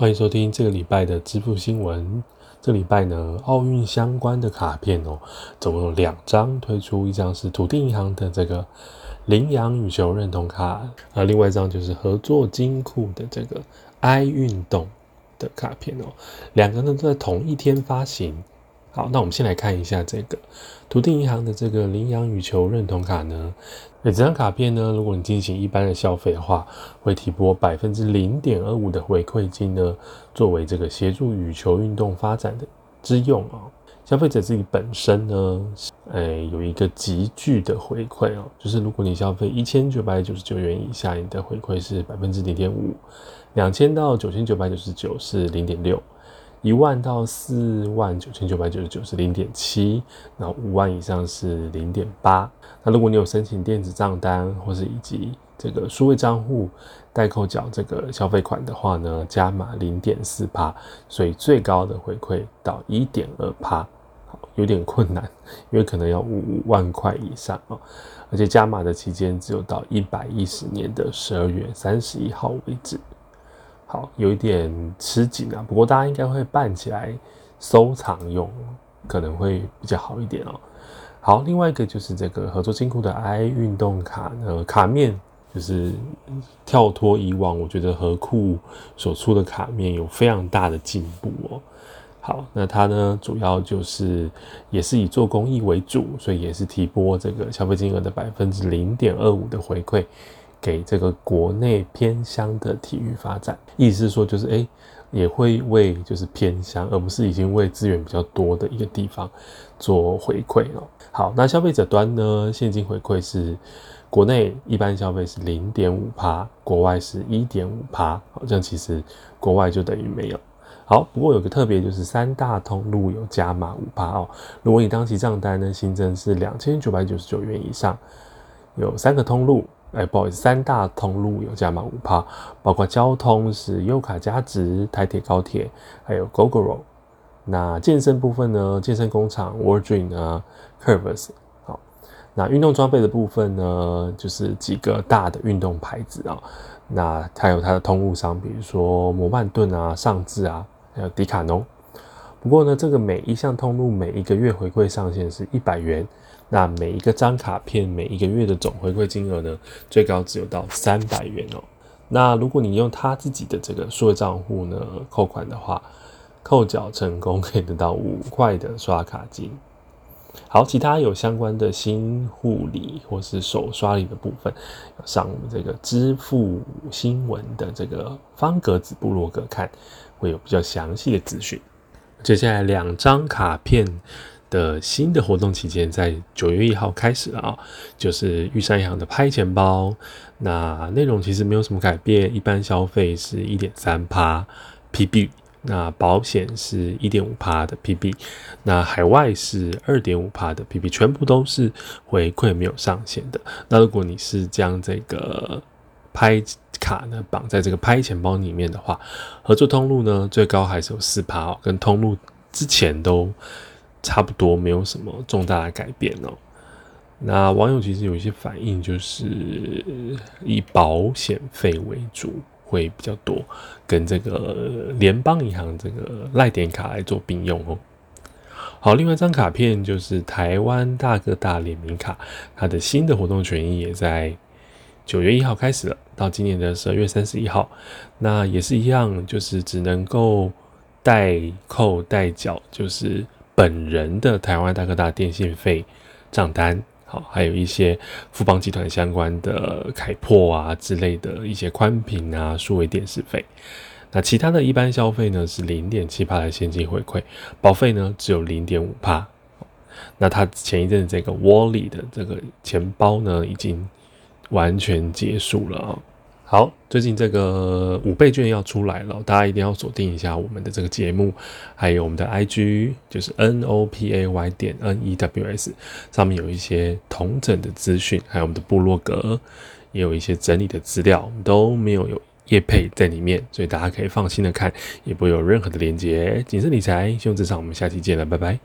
欢迎收听这个礼拜的支付新闻。这礼拜呢，奥运相关的卡片哦，总共有两张推出，一张是土地银行的这个羚羊羽球认同卡，啊，另外一张就是合作金库的这个爱运动的卡片哦，两个呢都在同一天发行。好，那我们先来看一下这个土地银行的这个羚羊羽球认同卡呢。那这张卡片呢，如果你进行一般的消费的话，会提拨百分之零点二五的回馈金呢，作为这个协助羽球运动发展的之用啊。消费者自己本身呢，哎，有一个极具的回馈哦，就是如果你消费一千九百九十九元以下，你的回馈是百分之零点五；两千到九千九百九十九是零点六。一万到四万九千九百九十九是零点七，那五万以上是零点八。那如果你有申请电子账单或是以及这个数位账户代扣缴这个消费款的话呢，加码零点四帕，所以最高的回馈到一点二帕，好有点困难，因为可能要五万块以上啊，而且加码的期间只有到一百一十年的十二月三十一号为止。好，有一点吃紧啊，不过大家应该会办起来收藏用，可能会比较好一点哦。好，另外一个就是这个合作金库的 i 运动卡呢，卡面就是跳脱以往，我觉得和库所出的卡面有非常大的进步哦。好，那它呢主要就是也是以做公益为主，所以也是提拨这个消费金额的百分之零点二五的回馈。给这个国内偏乡的体育发展，意思是说，就是哎，也会为就是偏乡，而不是已经为资源比较多的一个地方做回馈哦。好，那消费者端呢，现金回馈是国内一般消费是零点五趴，国外是一点五趴，好，这样其实国外就等于没有。好，不过有个特别就是三大通路有加码五趴哦。如果你当期账单呢新增是两千九百九十九元以上，有三个通路。哎，不好意思，三大通路有加码五趴，包括交通是优卡加值、台铁、高铁，还有 GoGoRo。那健身部分呢？健身工厂 War Dream 啊，Curves。好，那运动装备的部分呢，就是几个大的运动牌子啊。那还有它的通路商，比如说摩曼顿啊、上智啊，还有迪卡侬。不过呢，这个每一项通路每一个月回馈上限是一百元。那每一个张卡片每一个月的总回馈金额呢，最高只有到三百元哦。那如果你用他自己的这个数位账户呢扣款的话，扣缴成功可以得到五块的刷卡金。好，其他有相关的新护理或是手刷礼的部分，上我们这个支付新闻的这个方格子部落格看，会有比较详细的资讯。接下来两张卡片。的新的活动期间，在九月一号开始了啊，就是玉山银行的拍钱包。那内容其实没有什么改变，一般消费是一点三趴 PB，那保险是一点五趴的 PB，那海外是二点五趴的 PB，全部都是回馈没有上限的。那如果你是将这个拍卡呢绑在这个拍钱包里面的话，合作通路呢最高还是有四趴哦，跟通路之前都。差不多没有什么重大的改变哦。那网友其实有一些反应，就是以保险费为主会比较多，跟这个联邦银行这个赖点卡来做并用哦。好，另外一张卡片就是台湾大哥大联名卡，它的新的活动权益也在九月一号开始了，到今年的十二月三十一号。那也是一样，就是只能够代扣代缴，就是。本人的台湾大哥大电信费账单，好，还有一些富邦集团相关的凯破啊之类的一些宽频啊数位电视费。那其他的一般消费呢是零点七帕的现金回馈，保费呢只有零点五帕。那他前一阵这个 Wally 的这个钱包呢已经完全结束了啊。好，最近这个五倍券要出来了，大家一定要锁定一下我们的这个节目，还有我们的 IG，就是 N O P A Y 点 N E W S，上面有一些同整的资讯，还有我们的部落格也有一些整理的资料，都没有有业配在里面，所以大家可以放心的看，也不会有任何的连接。谨慎理财，用至上，我们下期见了，拜拜。